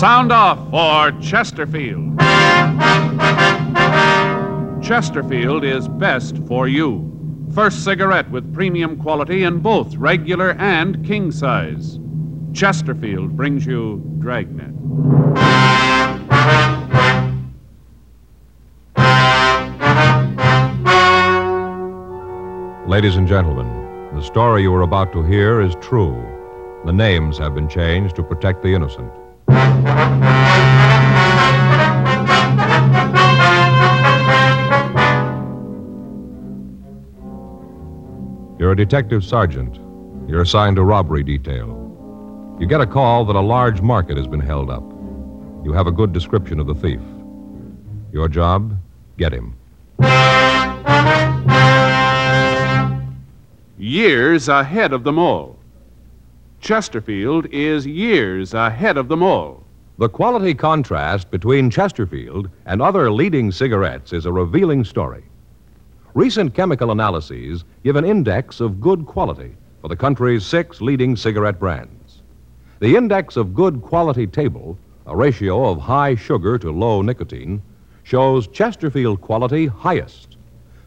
Sound off for Chesterfield. Chesterfield is best for you. First cigarette with premium quality in both regular and king size. Chesterfield brings you Dragnet. Ladies and gentlemen, the story you are about to hear is true. The names have been changed to protect the innocent. You're a detective sergeant. You're assigned to robbery detail. You get a call that a large market has been held up. You have a good description of the thief. Your job? Get him. Years ahead of them all. Chesterfield is years ahead of them all. The quality contrast between Chesterfield and other leading cigarettes is a revealing story. Recent chemical analyses give an index of good quality for the country's six leading cigarette brands. The index of good quality table, a ratio of high sugar to low nicotine, shows Chesterfield quality highest,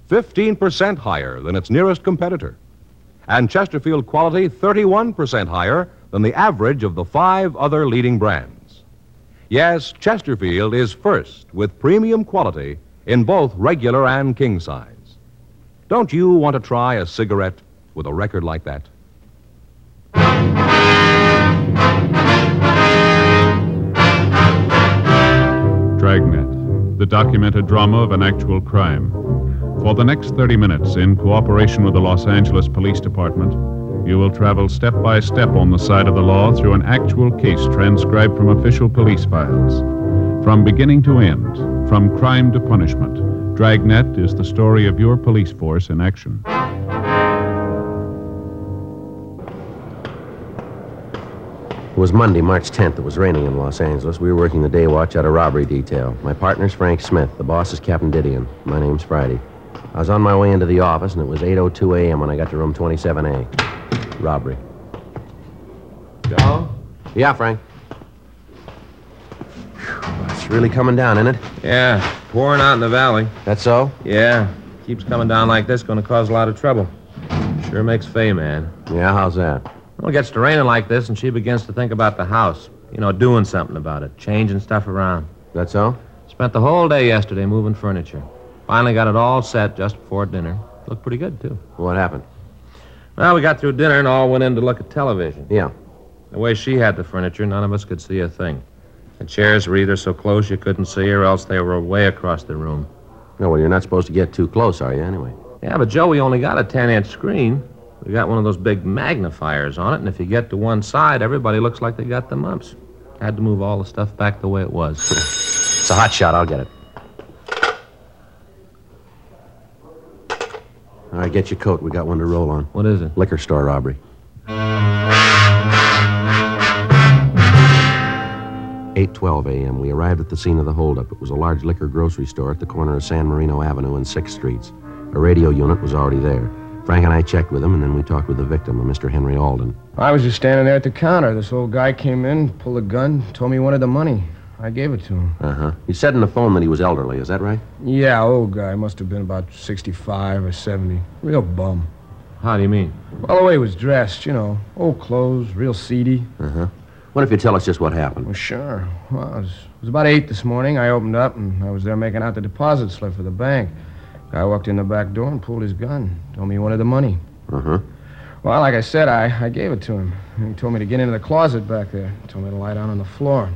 15% higher than its nearest competitor, and Chesterfield quality 31% higher than the average of the five other leading brands. Yes, Chesterfield is first with premium quality in both regular and king size. Don't you want to try a cigarette with a record like that? Dragnet, the documented drama of an actual crime. For the next 30 minutes, in cooperation with the Los Angeles Police Department, you will travel step by step on the side of the law through an actual case transcribed from official police files. From beginning to end, from crime to punishment, Dragnet is the story of your police force in action. It was Monday, March 10th. It was raining in Los Angeles. We were working the day watch at a robbery detail. My partner's Frank Smith. The boss is Captain Didion. My name's Friday. I was on my way into the office, and it was 8.02 a.m. when I got to room 27A. Robbery. Joe? Yeah, Frank. It's really coming down, isn't it? Yeah, pouring out in the valley. That's so? Yeah, keeps coming down like this, going to cause a lot of trouble. Sure makes Faye mad. Yeah, how's that? Well, it gets to raining like this, and she begins to think about the house. You know, doing something about it, changing stuff around. That so? Spent the whole day yesterday moving furniture. Finally got it all set just before dinner. Looked pretty good, too. What happened? Well, we got through dinner and all went in to look at television. Yeah. The way she had the furniture, none of us could see a thing. The chairs were either so close you couldn't see, or else they were way across the room. No, well, you're not supposed to get too close, are you, anyway? Yeah, but Joe, we only got a 10 inch screen. We got one of those big magnifiers on it, and if you get to one side, everybody looks like they got the mumps. Had to move all the stuff back the way it was. It's a hot shot. I'll get it. All right, get your coat. We got one to roll on. what is it? Liquor store robbery. Eight twelve a.m. We arrived at the scene of the holdup. It was a large liquor grocery store at the corner of San Marino Avenue and Sixth Streets. A radio unit was already there. Frank and I checked with him, and then we talked with the victim, a Mr. Henry Alden. I was just standing there at the counter. This old guy came in, pulled a gun, told me he wanted the money. I gave it to him. Uh huh. He said in the phone that he was elderly. Is that right? Yeah, old guy. Must have been about 65 or 70. Real bum. How do you mean? Well, the way he was dressed, you know. Old clothes, real seedy. Uh huh. What if you tell us just what happened? Well, sure. Well, it was, it was about 8 this morning. I opened up, and I was there making out the deposit slip for the bank. Guy walked in the back door and pulled his gun. Told me he wanted the money. Uh huh. Well, like I said, I, I gave it to him. He told me to get into the closet back there. Told me to lie down on the floor.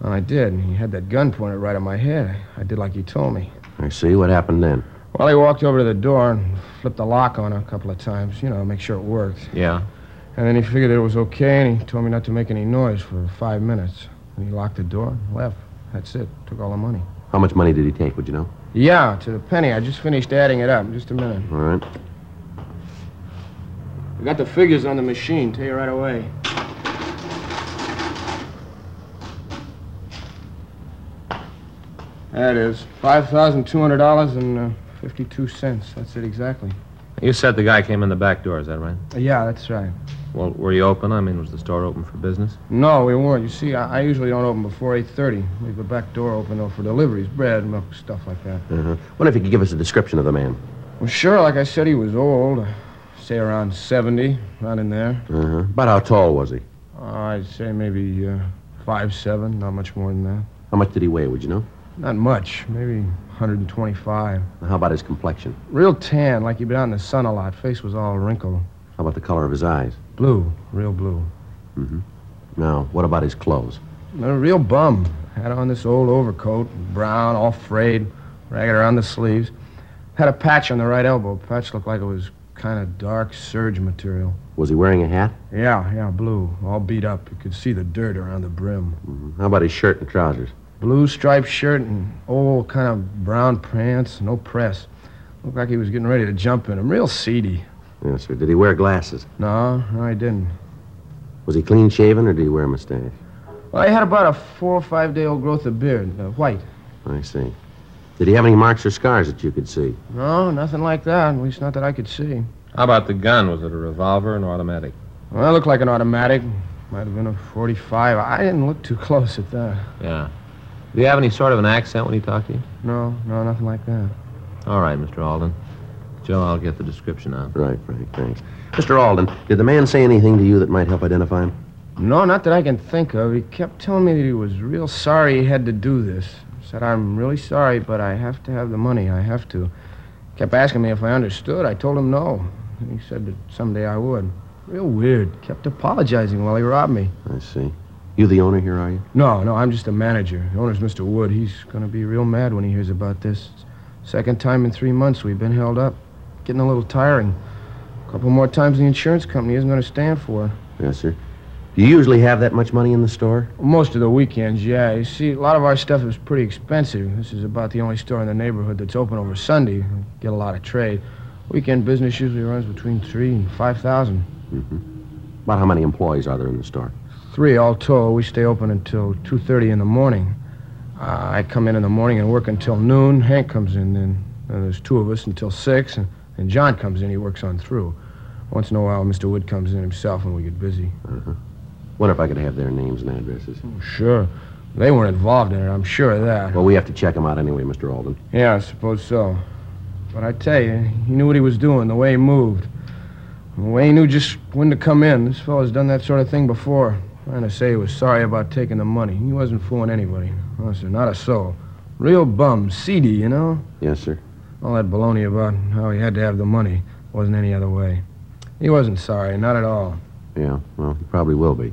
Well, I did, and he had that gun pointed right at my head. I did like he told me. I see. What happened then? Well, he walked over to the door and flipped the lock on it a couple of times, you know, make sure it worked. Yeah. And then he figured it was okay, and he told me not to make any noise for five minutes. And he locked the door and left. That's it. Took all the money. How much money did he take? Would you know? Yeah, to the penny. I just finished adding it up. Just a minute. All right. I got the figures on the machine. Tell you right away. That is five thousand two hundred dollars and uh, fifty-two cents. That's it exactly. You said the guy came in the back door, is that right? Yeah, that's right. Well, were you open? I mean, was the store open for business? No, we weren't. You see, I, I usually don't open before 8.30. Leave the back door open, though, for deliveries, bread, milk, stuff like that. Uh-huh. Wonder if you could give us a description of the man. Well, sure, like I said, he was old. uh, Say around 70, around in there. Uh-huh. About how tall was he? Uh, I'd say maybe uh, five seven, not much more than that. How much did he weigh, would you know? Not much, maybe 125. How about his complexion? Real tan, like he'd been out in the sun a lot. Face was all wrinkled. How about the color of his eyes? Blue, real blue. Mm-hmm. Now, what about his clothes? A real bum. Had on this old overcoat, brown, all frayed, ragged around the sleeves. Had a patch on the right elbow. Patch looked like it was kind of dark serge material. Was he wearing a hat? Yeah, yeah, blue, all beat up. You could see the dirt around the brim. Mm-hmm. How about his shirt and trousers? Blue striped shirt and old kind of brown pants, no press. Looked like he was getting ready to jump in them. Real seedy. Yes, sir. Did he wear glasses? No, no, he didn't. Was he clean shaven or did he wear a mustache? Well, he had about a four or five day old growth of beard, uh, white. I see. Did he have any marks or scars that you could see? No, nothing like that. At least not that I could see. How about the gun? Was it a revolver or an automatic? Well, it looked like an automatic. Might have been a 45. I didn't look too close at that. Yeah. Did he have any sort of an accent when he talked to you? No, no, nothing like that. All right, Mr. Alden. Joe, I'll get the description out. Right, Frank, thanks. Mr. Alden, did the man say anything to you that might help identify him? No, not that I can think of. He kept telling me that he was real sorry he had to do this. Said, I'm really sorry, but I have to have the money. I have to. Kept asking me if I understood. I told him no. And he said that someday I would. Real weird. Kept apologizing while he robbed me. I see. You the owner here, are you? No, no, I'm just a manager. The owner's Mr. Wood. He's going to be real mad when he hears about this. Second time in three months we've been held up. Getting a little tiring. A couple more times the insurance company isn't going to stand for it. Yes, sir. Do you usually have that much money in the store? Most of the weekends, yeah. You see, a lot of our stuff is pretty expensive. This is about the only store in the neighborhood that's open over Sunday. We get a lot of trade. Weekend business usually runs between three and five thousand. Mm-hmm. About how many employees are there in the store? Three all told. We stay open until two thirty in the morning. Uh, I come in in the morning and work until noon. Hank comes in then. Then there's two of us until six, and, and John comes in. He works on through. Once in a while, Mr. Wood comes in himself when we get busy. Uh-huh. Wonder if I could have their names and addresses. Oh, Sure. They weren't involved in it, I'm sure of that. Well, we have to check them out anyway, Mr. Alden. Yeah, I suppose so. But I tell you, he knew what he was doing, the way he moved. The way he knew just when to come in. This fellow's done that sort of thing before. Trying to say he was sorry about taking the money. He wasn't fooling anybody. No, sir, not a soul. Real bum, seedy, you know? Yes, sir. All that baloney about how he had to have the money wasn't any other way. He wasn't sorry, not at all. Yeah, well, he probably will be.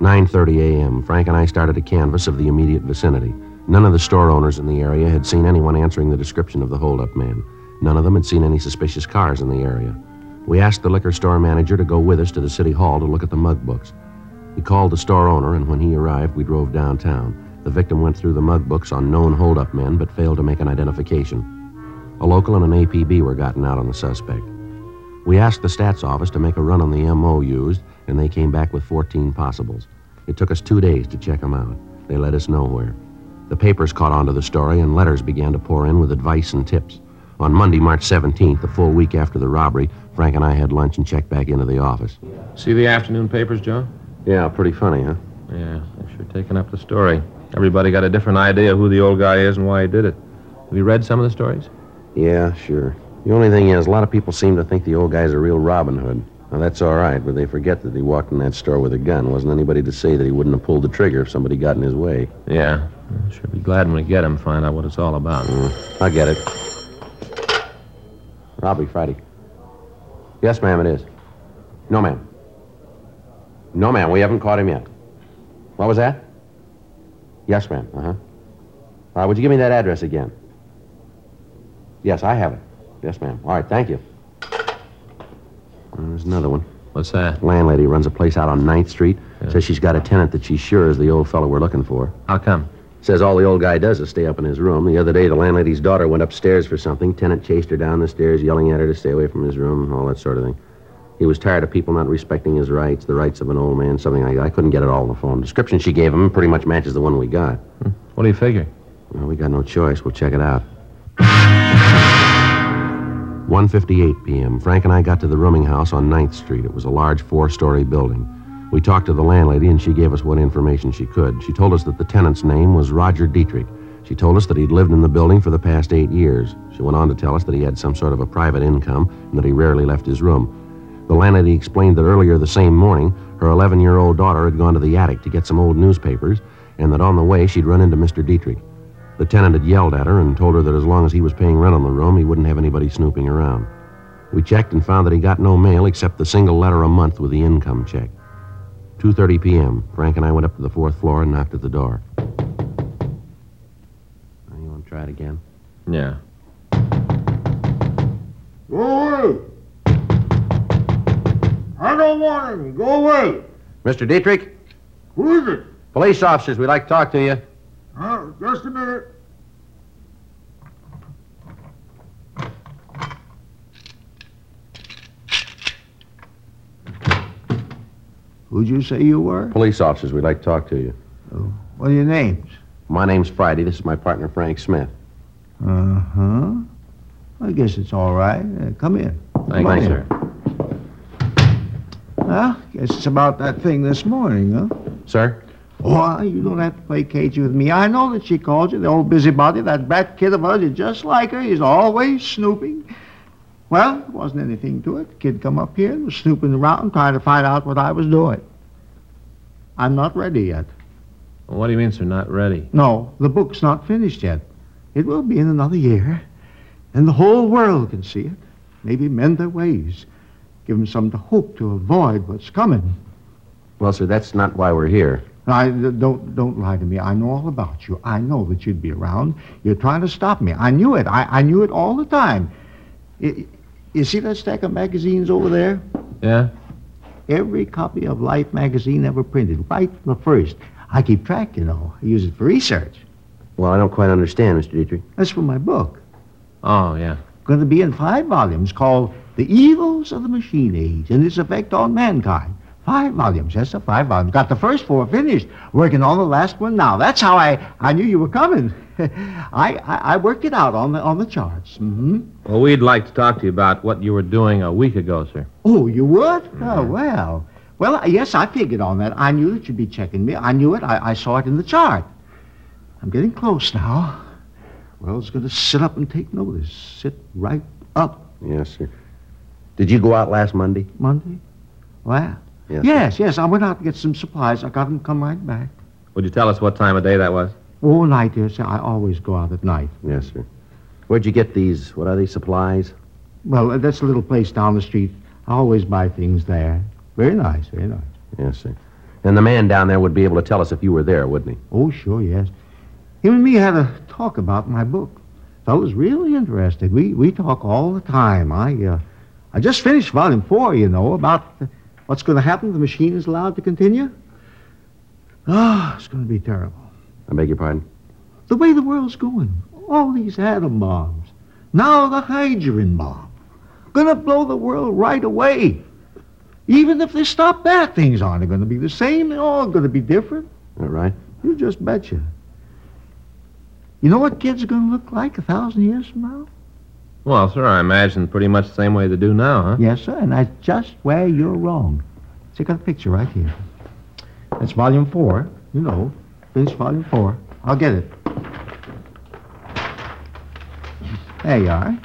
9:30 a.m. Frank and I started a canvass of the immediate vicinity. None of the store owners in the area had seen anyone answering the description of the holdup man. None of them had seen any suspicious cars in the area. We asked the liquor store manager to go with us to the city hall to look at the mug books. He called the store owner, and when he arrived, we drove downtown. The victim went through the mug books on known holdup men, but failed to make an identification. A local and an APB were gotten out on the suspect. We asked the stats office to make a run on the MO used, and they came back with 14 possibles. It took us two days to check them out. They led us nowhere. The papers caught on to the story, and letters began to pour in with advice and tips. On Monday, March 17th, a full week after the robbery, Frank and I had lunch and checked back into the office. See the afternoon papers, Joe? Yeah, pretty funny, huh? Yeah, they're sure taking up the story. Everybody got a different idea of who the old guy is and why he did it. Have you read some of the stories? Yeah, sure. The only thing is, a lot of people seem to think the old guy's a real Robin Hood. Now, that's all right, but they forget that he walked in that store with a gun. Wasn't anybody to say that he wouldn't have pulled the trigger if somebody got in his way. Yeah. I'll sure be glad when we get him, find out what it's all about. Mm, I get it. Robbery Friday. Yes, ma'am, it is. No, ma'am. No, ma'am, we haven't caught him yet. What was that? Yes, ma'am. Uh huh. All right, would you give me that address again? Yes, I have it. Yes, ma'am. All right, thank you. There's another one. What's that? Landlady runs a place out on 9th Street. Says she's got a tenant that she's sure is the old fellow we're looking for. How come? Says all the old guy does is stay up in his room. The other day, the landlady's daughter went upstairs for something. Tenant chased her down the stairs, yelling at her to stay away from his room, all that sort of thing. He was tired of people not respecting his rights, the rights of an old man, something like that. I couldn't get it all on the phone. Description she gave him pretty much matches the one we got. Hmm. What do you figure? Well, we got no choice. We'll check it out. 1.58 p.m. Frank and I got to the rooming house on 9th Street. It was a large four-story building. We talked to the landlady, and she gave us what information she could. She told us that the tenant's name was Roger Dietrich. She told us that he'd lived in the building for the past eight years. She went on to tell us that he had some sort of a private income and that he rarely left his room. The landlady explained that earlier the same morning, her 11 year old daughter had gone to the attic to get some old newspapers, and that on the way she'd run into Mr. Dietrich. The tenant had yelled at her and told her that as long as he was paying rent on the room, he wouldn't have anybody snooping around. We checked and found that he got no mail except the single letter a month with the income check. 2:30 p.m. Frank and I went up to the fourth floor and knocked at the door. Now, you want to try it again? Yeah. Go away! I don't want any. Go away! Mr. Dietrich, Who is it? police officers, we'd like to talk to you. Uh, just a minute. Who'd you say you were? Police officers, we'd like to talk to you. What are your names? My name's Friday. This is my partner, Frank Smith. Uh huh. I guess it's all right. Uh, come in. Thank Come you, sir. Well, guess it's about that thing this morning, huh? Sir? Why, you don't have to play cagey with me. I know that she called you, the old busybody. That brat kid of hers is just like her. He's always snooping. Well, there wasn't anything to it. The kid come up here and was snooping around trying to find out what I was doing. I'm not ready yet. What do you mean, sir? Not ready? No, the book's not finished yet. It will be in another year. And the whole world can see it. Maybe mend their ways. Give them some hope to avoid what's coming. Well, sir, that's not why we're here. I, don't don't lie to me. I know all about you. I know that you'd be around. You're trying to stop me. I knew it. I, I knew it all the time. Y- you see that stack of magazines over there? Yeah? Every copy of Life magazine ever printed, right from the first. I keep track, you know. I use it for research. Well, I don't quite understand, Mr. Dietrich. That's for my book. Oh, yeah. Going to be in five volumes called The Evils of the Machine Age and Its Effect on Mankind. Five volumes, yes, sir, five volumes. Got the first four finished. Working on the last one now. That's how I, I knew you were coming. I, I, I worked it out on the, on the charts. Mm-hmm. Well, we'd like to talk to you about what you were doing a week ago, sir. Oh, you would? Oh, well. Well, uh, yes, I figured on that. I knew that you'd be checking me. I knew it. I, I saw it in the chart. I'm getting close now. Well, it's going to sit up and take notice. Sit right up. Yes, sir. Did you go out last Monday? Monday? Well, Yes. yes, yes. I went out to get some supplies. I got them come right back. Would you tell us what time of day that was? All night, dear sir. I always go out at night. Yes, sir. Where'd you get these? What are these supplies? Well, uh, that's a little place down the street. I always buy things there. Very nice, very nice. Yes, sir. And the man down there would be able to tell us if you were there, wouldn't he? Oh, sure, yes. Him and me had a talk about my book. Fellow's really interested. We we talk all the time. I uh, I just finished volume four, you know, about uh, what's going to happen if the machine is allowed to continue. Ah, it's going to be terrible. I beg your pardon? The way the world's going. All these atom bombs. Now the hydrogen bomb. Gonna blow the world right away. Even if they stop that, things aren't going to be the same. They're all going to be different. All right. You just betcha. You know what kids are going to look like a thousand years from now? Well, sir, I imagine pretty much the same way they do now, huh? Yes, sir, and that's just where you're wrong. See, I got a picture right here. That's volume four. You know, finished volume four. I'll get it. There you are.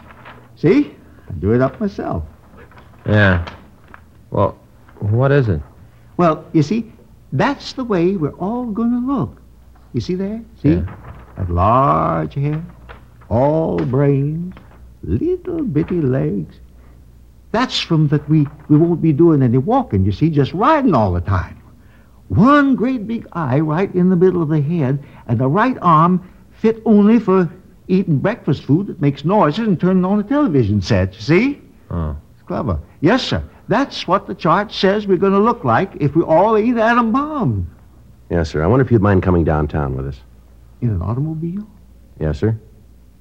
See? I do it up myself. Yeah. Well, what is it? Well, you see, that's the way we're all going to look. You see there? See? Yeah. That large hair, all brains, little bitty legs. That's from that we, we won't be doing any walking, you see, just riding all the time. One great big eye right in the middle of the head, and the right arm fit only for eating breakfast food that makes noises and turning on a television set, you see? Oh. It's clever. Yes, sir. That's what the chart says we're going to look like if we all eat atom bomb. Yes, sir. I wonder if you'd mind coming downtown with us. In an automobile? Yes, sir.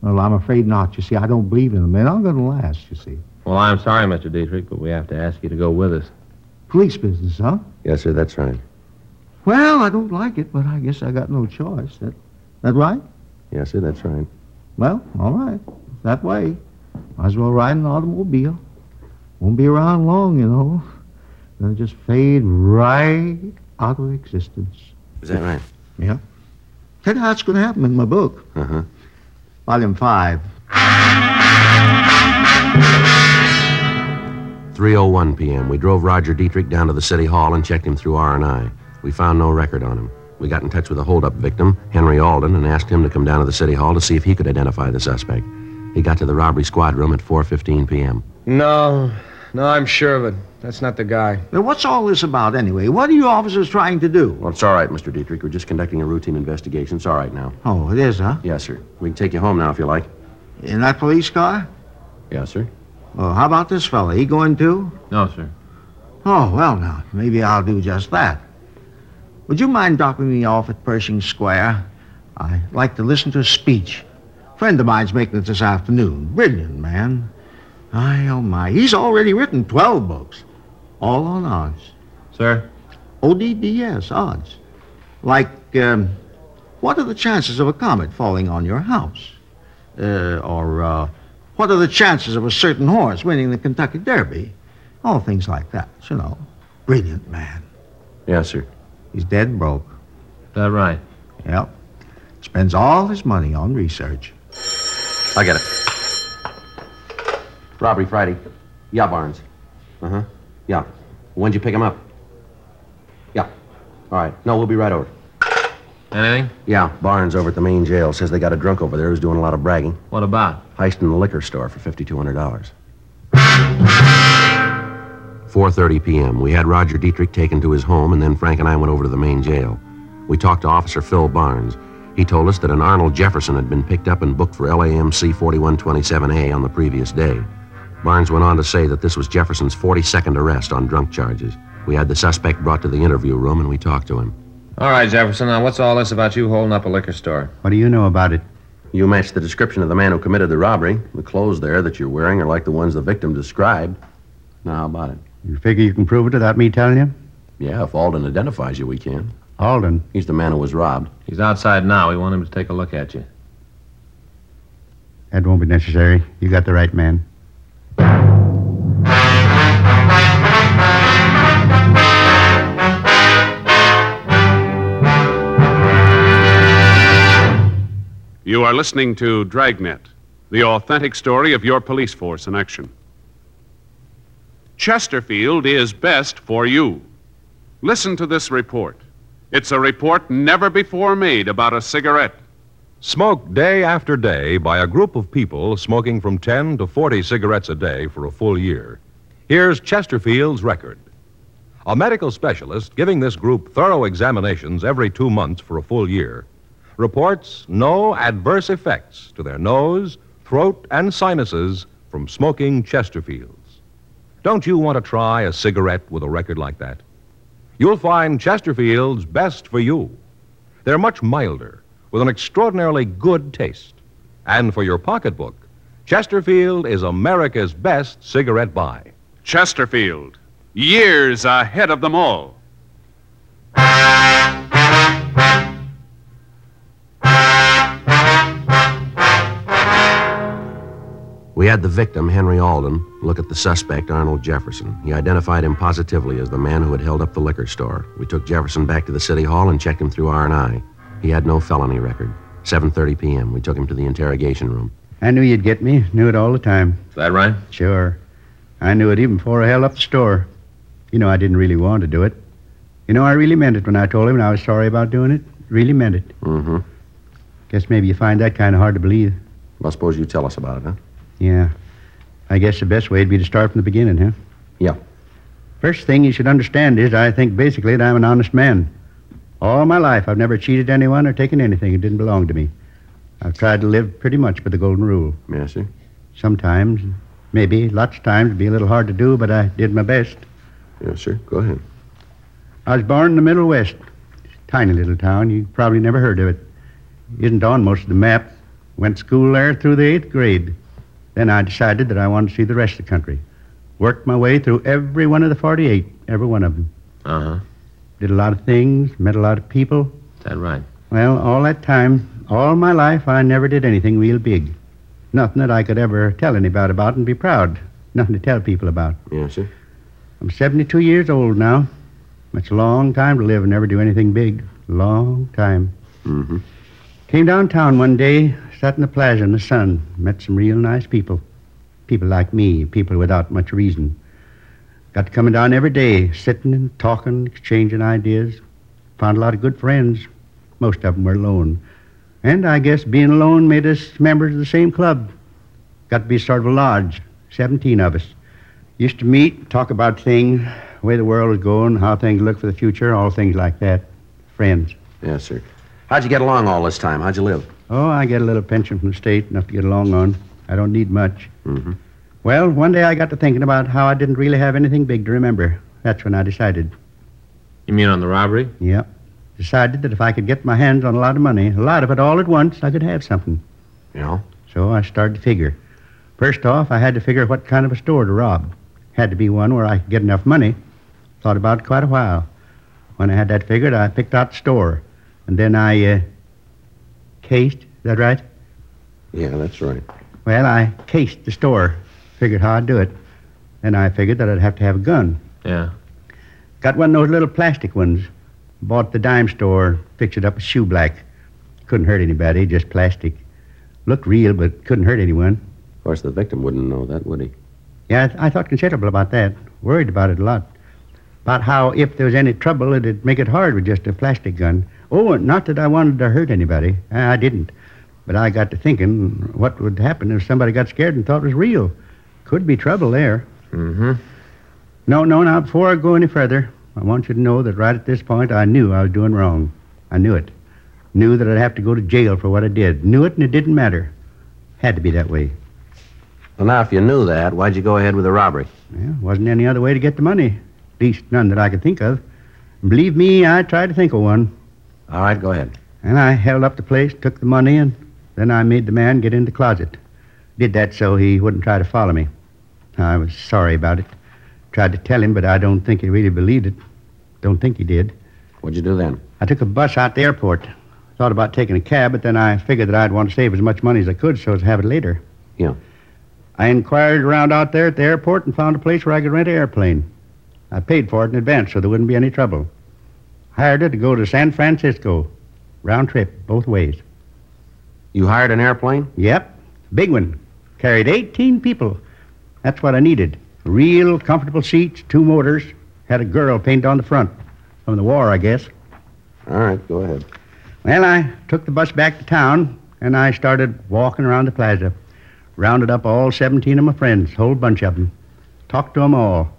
Well, I'm afraid not. You see, I don't believe in them. They're not going to last, you see. Well, I'm sorry, Mr. Dietrich, but we have to ask you to go with us. Police business, huh? Yes, sir. That's right. Well, I don't like it, but I guess I got no choice. That, that right? Yes, sir. That's right. Well, all right. that way. Might as well ride an automobile. Won't be around long, you know. Gonna just fade right out of existence. Is that right? Yeah. Tell you how it's gonna happen in my book. Uh-huh. Volume 5. 3.01 p.m. We drove Roger Dietrich down to the city hall and checked him through R&I. We found no record on him. We got in touch with the holdup victim, Henry Alden, and asked him to come down to the city hall to see if he could identify the suspect. He got to the robbery squad room at 4.15 p.m. No, no, I'm sure of it. That's not the guy. Now, what's all this about anyway? What are you officers trying to do? Well, it's all right, Mr. Dietrich. We're just conducting a routine investigation. It's all right now. Oh, it is, huh? Yes, sir. We can take you home now if you like. In that police car? Yes, sir. Well, how about this fella? He going too? No, sir. Oh, well, now, maybe I'll do just that. Would you mind dropping me off at Pershing Square? I'd like to listen to a speech. A friend of mine's making it this afternoon. Brilliant, man. I, oh, my. He's already written 12 books, all on odds. Sir? ODDS, odds. Like, um, what are the chances of a comet falling on your house? Uh, or, uh, what are the chances of a certain horse winning the Kentucky Derby? All things like that, you know. Brilliant man. Yes, sir. He's dead broke. Is that right? Yep. Spends all his money on research. I get it. Robbery Friday. Yeah, Barnes. Uh huh. Yeah. When'd you pick him up? Yeah. All right. No, we'll be right over. Anything? Yeah, Barnes over at the main jail says they got a drunk over there who's doing a lot of bragging. What about? Heist in the liquor store for $5,200. 4.30 p.m. We had Roger Dietrich taken to his home, and then Frank and I went over to the main jail. We talked to Officer Phil Barnes. He told us that an Arnold Jefferson had been picked up and booked for LAMC 4127A on the previous day. Barnes went on to say that this was Jefferson's 42nd arrest on drunk charges. We had the suspect brought to the interview room, and we talked to him. All right, Jefferson. Now, what's all this about you holding up a liquor store? What do you know about it? You matched the description of the man who committed the robbery. The clothes there that you're wearing are like the ones the victim described. Now, how about it? You figure you can prove it without me telling you? Yeah, if Alden identifies you, we can. Alden. He's the man who was robbed. He's outside now. We want him to take a look at you. That won't be necessary. You got the right man. You are listening to Dragnet, the authentic story of your police force in action. Chesterfield is best for you. Listen to this report. It's a report never before made about a cigarette. Smoked day after day by a group of people smoking from 10 to 40 cigarettes a day for a full year. Here's Chesterfield's record. A medical specialist giving this group thorough examinations every two months for a full year reports no adverse effects to their nose, throat, and sinuses from smoking Chesterfields. Don't you want to try a cigarette with a record like that? You'll find Chesterfield's best for you. They're much milder, with an extraordinarily good taste. And for your pocketbook, Chesterfield is America's best cigarette buy. Chesterfield, years ahead of them all. We had the victim, Henry Alden, look at the suspect, Arnold Jefferson. He identified him positively as the man who had held up the liquor store. We took Jefferson back to the city hall and checked him through R&I. He had no felony record. 7:30 p.m. We took him to the interrogation room. I knew you'd get me. Knew it all the time. Is that right? Sure. I knew it even before I held up the store. You know, I didn't really want to do it. You know, I really meant it when I told him I was sorry about doing it. Really meant it. Mm-hmm. Guess maybe you find that kind of hard to believe. Well, suppose you tell us about it, huh? Yeah. I guess the best way would be to start from the beginning, huh? Yeah. First thing you should understand is I think basically that I'm an honest man. All my life, I've never cheated anyone or taken anything that didn't belong to me. I've tried to live pretty much by the golden rule. Yes, sir. Sometimes, maybe, lots of times, it'd be a little hard to do, but I did my best. Yes, sir. Go ahead. I was born in the Middle West. Tiny little town. You probably never heard of it. Isn't on most of the map. Went to school there through the eighth grade. Then I decided that I wanted to see the rest of the country. Worked my way through every one of the 48, every one of them. Uh huh. Did a lot of things, met a lot of people. Is that right? Well, all that time, all my life, I never did anything real big. Nothing that I could ever tell anybody about and be proud. Nothing to tell people about. Yes, sir. I'm 72 years old now. That's a long time to live and never do anything big. Long time. Mm-hmm. Came downtown one day, sat in the plaza in the sun, met some real nice people. People like me, people without much reason. Got to coming down every day, sitting and talking, exchanging ideas. Found a lot of good friends. Most of them were alone. And I guess being alone made us members of the same club. Got to be sort of a lodge, 17 of us. Used to meet, talk about things, the way the world was going, how things look for the future, all things like that. Friends. Yes, sir. How'd you get along all this time? How'd you live? Oh, I get a little pension from the state, enough to get along on. I don't need much. Mm-hmm. Well, one day I got to thinking about how I didn't really have anything big to remember. That's when I decided. You mean on the robbery? Yep. Decided that if I could get my hands on a lot of money, a lot of it all at once, I could have something. Yeah. So I started to figure. First off, I had to figure what kind of a store to rob. Had to be one where I could get enough money. Thought about it quite a while. When I had that figured, I picked out the store. And then I, uh, cased. Is that right? Yeah, that's right. Well, I cased the store. Figured how I'd do it. Then I figured that I'd have to have a gun. Yeah. Got one of those little plastic ones. Bought the dime store, fixed it up with shoe black. Couldn't hurt anybody, just plastic. Looked real, but couldn't hurt anyone. Of course, the victim wouldn't know that, would he? Yeah, I, I thought considerable about that. Worried about it a lot. About how if there was any trouble, it'd make it hard with just a plastic gun. Oh, not that I wanted to hurt anybody. I didn't. But I got to thinking what would happen if somebody got scared and thought it was real. Could be trouble there. Mm-hmm. No, no, now, before I go any further, I want you to know that right at this point, I knew I was doing wrong. I knew it. Knew that I'd have to go to jail for what I did. Knew it, and it didn't matter. Had to be that way. Well, now, if you knew that, why'd you go ahead with the robbery? Well, wasn't any other way to get the money. At least none that I could think of. And believe me, I tried to think of one. All right, go ahead. And I held up the place, took the money, and then I made the man get in the closet. Did that so he wouldn't try to follow me. I was sorry about it. Tried to tell him, but I don't think he really believed it. Don't think he did. What'd you do then? I took a bus out to the airport. Thought about taking a cab, but then I figured that I'd want to save as much money as I could so as to have it later. Yeah. I inquired around out there at the airport and found a place where I could rent an airplane. I paid for it in advance so there wouldn't be any trouble. Hired it to go to San Francisco. Round trip, both ways. You hired an airplane? Yep, big one. Carried 18 people. That's what I needed. Real comfortable seats, two motors. Had a girl painted on the front. From the war, I guess. All right, go ahead. Well, I took the bus back to town, and I started walking around the plaza. Rounded up all 17 of my friends, whole bunch of them. Talked to 'em all.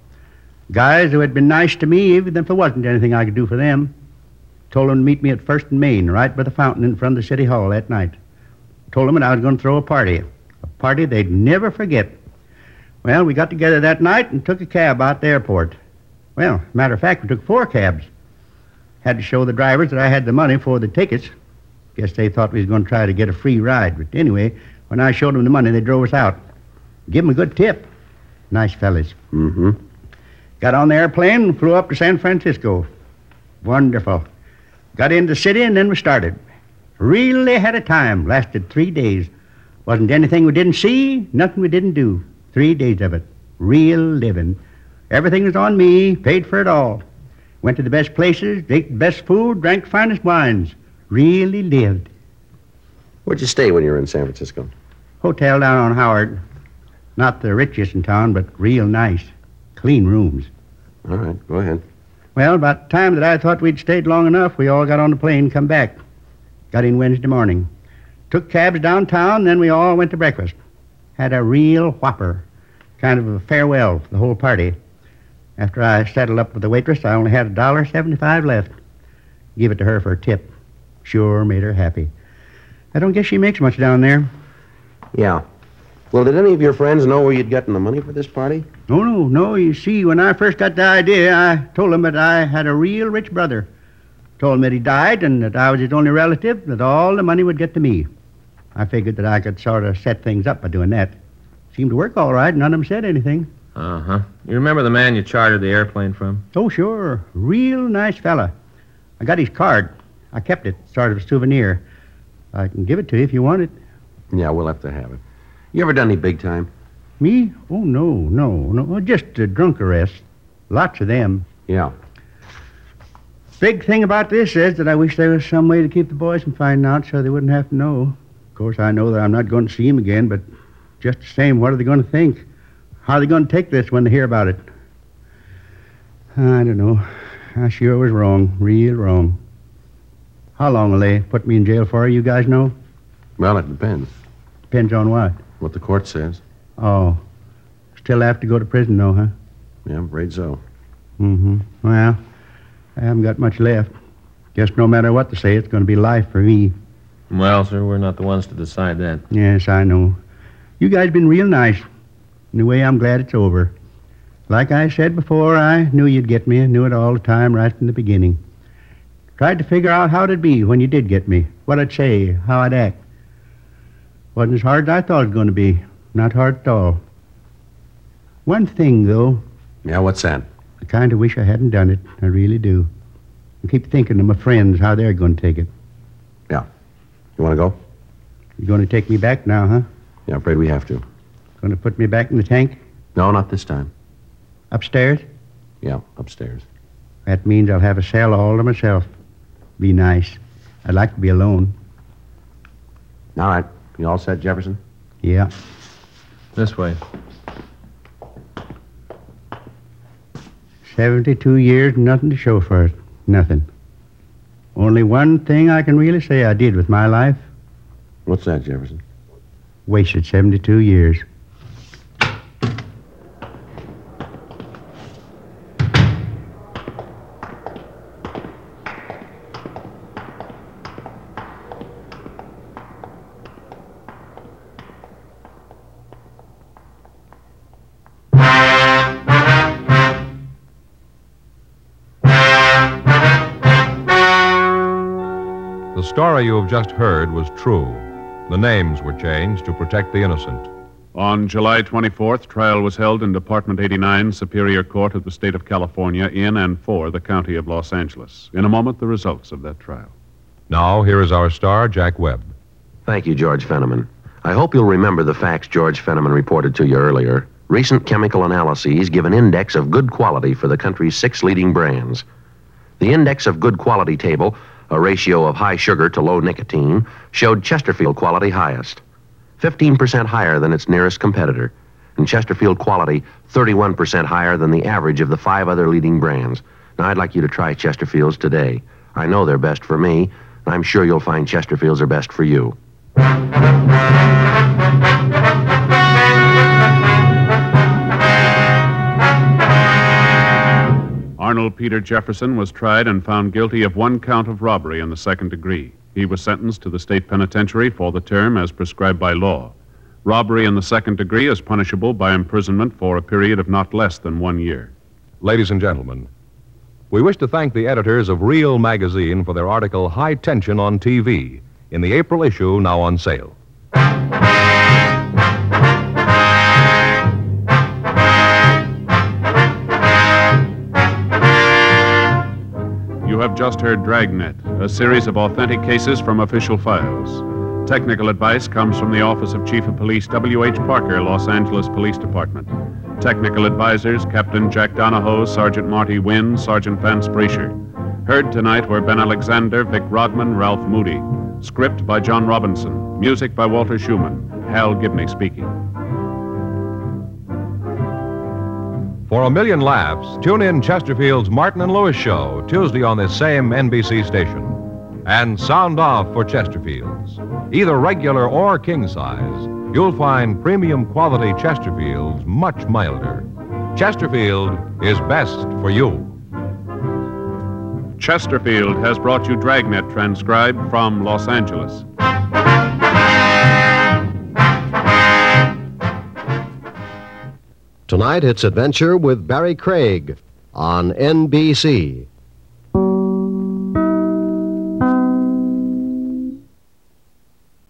Guys who had been nice to me, even if there wasn't anything I could do for them. Told them to meet me at First and Main, right by the fountain in front of the city hall that night. Told them that I was going to throw a party. A party they'd never forget. Well, we got together that night and took a cab out the airport. Well, matter of fact, we took four cabs. Had to show the drivers that I had the money for the tickets. Guess they thought we was going to try to get a free ride. But anyway, when I showed them the money, they drove us out. Give 'em a good tip. Nice fellas. Mm-hmm. Got on the airplane and flew up to San Francisco. Wonderful. Got into the city and then we started. Really had a time. Lasted three days. Wasn't anything we didn't see, nothing we didn't do. Three days of it. Real living. Everything was on me, paid for it all. Went to the best places, ate the best food, drank the finest wines. Really lived. Where'd you stay when you were in San Francisco? Hotel down on Howard. Not the richest in town, but real nice. Clean rooms. All right, go ahead. Well, about the time that I thought we'd stayed long enough, we all got on the plane and come back. Got in Wednesday morning. Took cabs downtown, then we all went to breakfast. Had a real whopper. Kind of a farewell for the whole party. After I settled up with the waitress, I only had a dollar seventy-five left. Give it to her for a tip. Sure made her happy. I don't guess she makes much down there. Yeah. Well, did any of your friends know where you'd gotten the money for this party? No, no, no. You see, when I first got the idea, I told them that I had a real rich brother. Told him that he died and that I was his only relative, that all the money would get to me. I figured that I could sort of set things up by doing that. Seemed to work all right. None of them said anything. Uh-huh. You remember the man you chartered the airplane from? Oh, sure. Real nice fella. I got his card. I kept it, sort of a souvenir. I can give it to you if you want it. Yeah, we'll have to have it. You ever done any big time? Me? Oh, no, no, no. Just a drunk arrests. Lots of them. Yeah. Big thing about this is that I wish there was some way to keep the boys from finding out so they wouldn't have to know. Of course, I know that I'm not going to see him again, but just the same, what are they going to think? How are they going to take this when they hear about it? I don't know. I sure was wrong, real wrong. How long will they put me in jail for, you guys know? Well, it depends. Depends on what. What the court says. Oh. Still have to go to prison, though, huh? Yeah, I'm afraid so. Mm-hmm. Well, I haven't got much left. Guess no matter what they say, it's going to be life for me. Well, sir, we're not the ones to decide that. Yes, I know. You guys been real nice. In a way, I'm glad it's over. Like I said before, I knew you'd get me. I knew it all the time right from the beginning. Tried to figure out how it'd be when you did get me, what I'd say, how I'd act. Wasn't as hard as I thought it was going to be. Not hard at all. One thing, though, Yeah, what's that? I kind of wish I hadn't done it. I really do. I keep thinking of my friends, how they're going to take it. Yeah. You want to go? You're going to take me back now, huh? Yeah, I'm afraid we have to. Going to put me back in the tank? No, not this time. Upstairs? Yeah, upstairs. That means I'll have a cell all to myself. Be nice. I'd like to be alone. All right. You all set, Jefferson? Yeah. This way. 72 years, nothing to show for it. Nothing. Only one thing I can really say I did with my life What's that, Jefferson? wasted 72 years. Story you have just heard was true. The names were changed to protect the innocent. On July 24th, trial was held in Department 89, Superior Court of the State of California, in and for the County of Los Angeles. In a moment, the results of that trial. Now, here is our star, Jack Webb. Thank you, George Fenneman. I hope you'll remember the facts George Fenneman reported to you earlier. Recent chemical analyses give an index of good quality for the country's six leading brands. The index of good quality table, a ratio of high sugar to low nicotine, showed Chesterfield quality highest, 15% higher than its nearest competitor, and Chesterfield quality 31% higher than the average of the five other leading brands. Now, I'd like you to try Chesterfields today. I know they're best for me. and I'm sure you'll find Chesterfields are best for you. Arnold Peter Jefferson was tried and found guilty of one count of robbery in the second degree. He was sentenced to the state penitentiary for the term as prescribed by law. Robbery in the second degree is punishable by imprisonment for a period of not less than one year. Ladies and gentlemen, we wish to thank the editors of Real Magazine for their article High Tension on TV in the April issue now on sale. Have just heard Dragnet, a series of authentic cases from official files. Technical advice comes from the Office of Chief of Police W.H. Parker, Los Angeles Police Department. Technical advisors Captain Jack Donahoe, Sergeant Marty Wynn, Sergeant Vance Brasher. Heard tonight were Ben Alexander, Vic Rodman, Ralph Moody. Script by John Robinson. Music by Walter Schumann. Hal Gibney speaking. For a million laughs, tune in Chesterfield's Martin and Lewis show Tuesday on this same NBC station. And sound off for Chesterfields. Either regular or king size, you'll find premium quality Chesterfields much milder. Chesterfield is best for you. Chesterfield has brought you Dragnet transcribed from Los Angeles. Tonight, it's Adventure with Barry Craig on NBC.